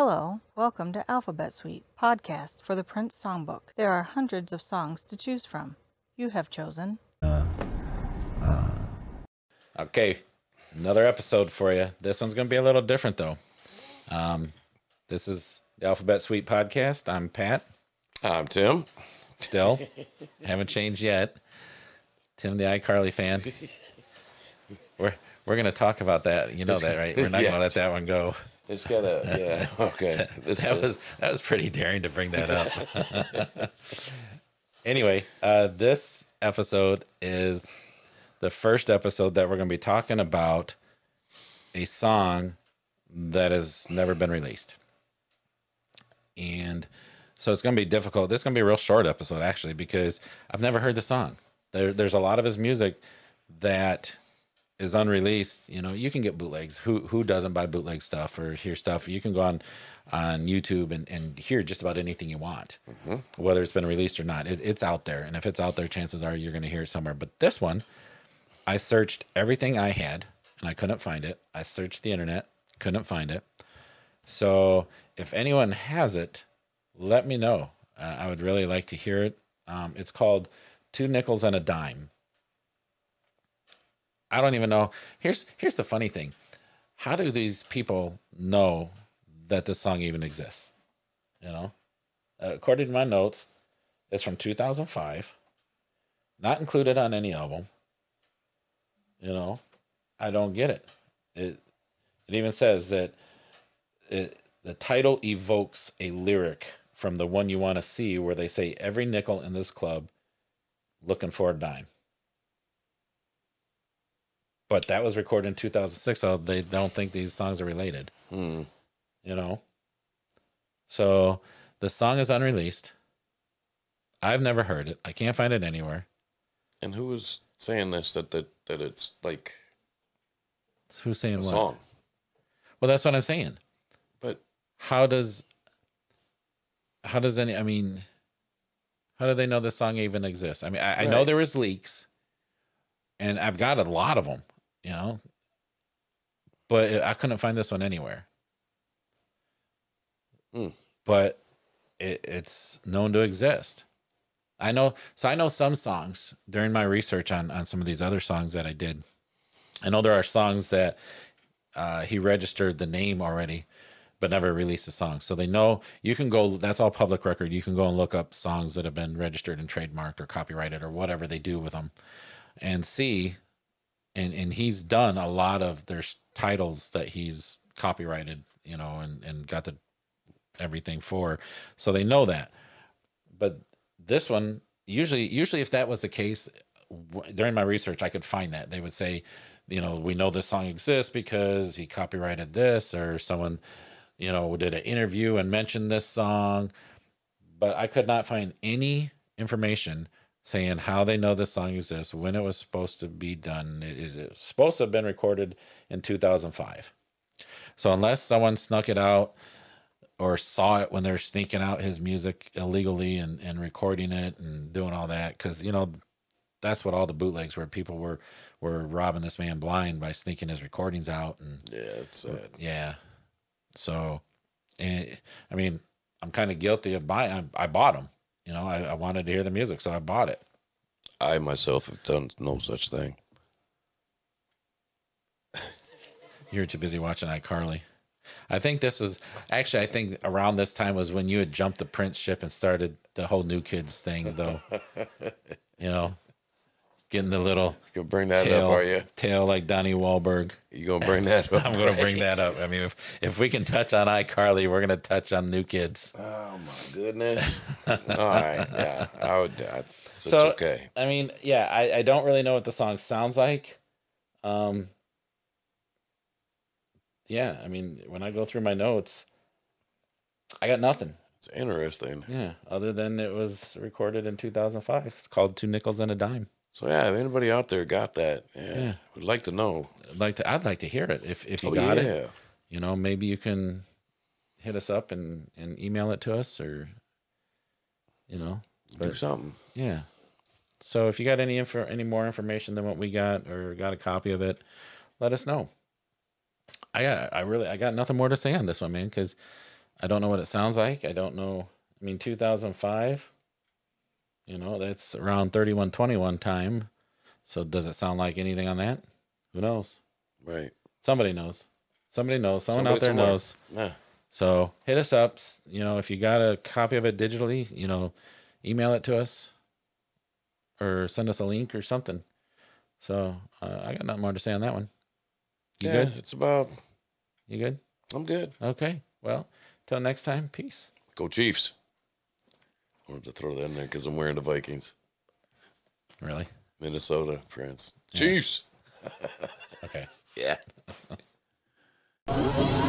Hello, welcome to Alphabet Suite, podcast for the Prince Songbook. There are hundreds of songs to choose from. You have chosen. uh Okay, another episode for you. This one's going to be a little different though. Um, this is the Alphabet Suite podcast. I'm Pat. I'm Tim. Still haven't changed yet. Tim, the iCarly fan. We're we're going to talk about that. You know that, right? We're not going to let that one go. It's got a yeah. Okay. This That was that was pretty daring to bring that up. anyway, uh, this episode is the first episode that we're going to be talking about a song that has never been released, and so it's going to be difficult. This is going to be a real short episode actually because I've never heard the song. There, there's a lot of his music that is unreleased, you know, you can get bootlegs. Who who doesn't buy bootleg stuff or hear stuff? You can go on on YouTube and, and hear just about anything you want, whether it's been released or not. It, it's out there, and if it's out there, chances are you're going to hear it somewhere. But this one, I searched everything I had, and I couldn't find it. I searched the internet, couldn't find it. So if anyone has it, let me know. Uh, I would really like to hear it. Um, it's called Two Nickels and a Dime. I don't even know. Here's here's the funny thing. How do these people know that this song even exists? You know, uh, according to my notes, it's from 2005, not included on any album. You know, I don't get it. It it even says that it, the title evokes a lyric from the one you want to see, where they say every nickel in this club looking for a dime. But that was recorded in 2006, so they don't think these songs are related, Hmm. you know? So the song is unreleased. I've never heard it. I can't find it anywhere. And who was saying this that that that it's like who's saying a what? song? Well, that's what I'm saying. But How does how does any I mean how do they know this song even exists? I mean, I, I know Right. there was leaks, and I've got a lot of them, you know, but I couldn't find this one anywhere. Hmm. But it, it's known to exist. I know, so I know some songs during my research on on some of these other songs that I did. I know there are songs that uh, he registered the name already, but never released a song. So they know you can go. That's all public record. You can go and look up songs that have been registered and trademarked or copyrighted or whatever they do with them, and see. And and he's done a lot of there's titles that he's copyrighted, you know, and and got the everything for. So they know that. But this one usually usually if that was the case during my research I could find that they would say you know we know this song exists because he copyrighted this or someone you know did an interview and mentioned this song but I could not find any information saying how they know this song exists when it was supposed to be done it is supposed to have been recorded in 2005 so unless someone snuck it out or saw it when they're sneaking out his music illegally and, and recording it and doing all that because you know that's what all the bootlegs were. People were were robbing this man blind by sneaking his recordings out and Yeah, it's sad. yeah. So and i mean i'm kind of guilty of buying I, I bought them you know I, I wanted to hear the music so i bought it. I myself have done no such thing. you're too busy watching icarly. I think this is actually i think around this time was when you had jumped the prince ship and started the whole new kids thing though. You know getting the little You gonna bring that tail, up, are you? tail like Donnie Wahlberg. You gonna bring that up? I'm going to right? bring that up. I mean, if if we can touch on iCarly, we're going to touch on New Kids. Oh my goodness. All right. Yeah. I would I, it's So- okay. I mean, yeah, I, I don't really know what the song sounds like. Um, yeah, I mean, when I go through my notes, I got nothing. It's interesting. Yeah, other than it was recorded in 2005. It's called Two Nickels and a Dime. So yeah, if anybody out there got that, yeah, Yeah. would like to know. I'd like to. I'd like to hear it. If if you oh got yeah. it, you know, maybe you can hit us up and and email it to us, or you know, Do something. yeah. So if you got any info, any more information than what we got, or got a copy of it, let us know. I got, I really, I got nothing more to say on this one, man, because I don't know what it sounds like. I don't know. I mean, 2005. You know, that's around 3121 time. So does it sound like anything on that? Who knows? Right. Somebody knows. Somebody knows. Someone Somebody out there somewhere. knows. Yeah. So hit us up. You know, if you got a copy of it digitally, you know, email it to us or send us a link or something. So uh, I got nothing more to say on that one. You yeah. good? It's about. You good? I'm good. Okay. Well, till next time. Peace. Go Chiefs. I wanted to throw that in there because I'm wearing the Vikings. Really? Minnesota, Prince. Chiefs. Okay. Yeah.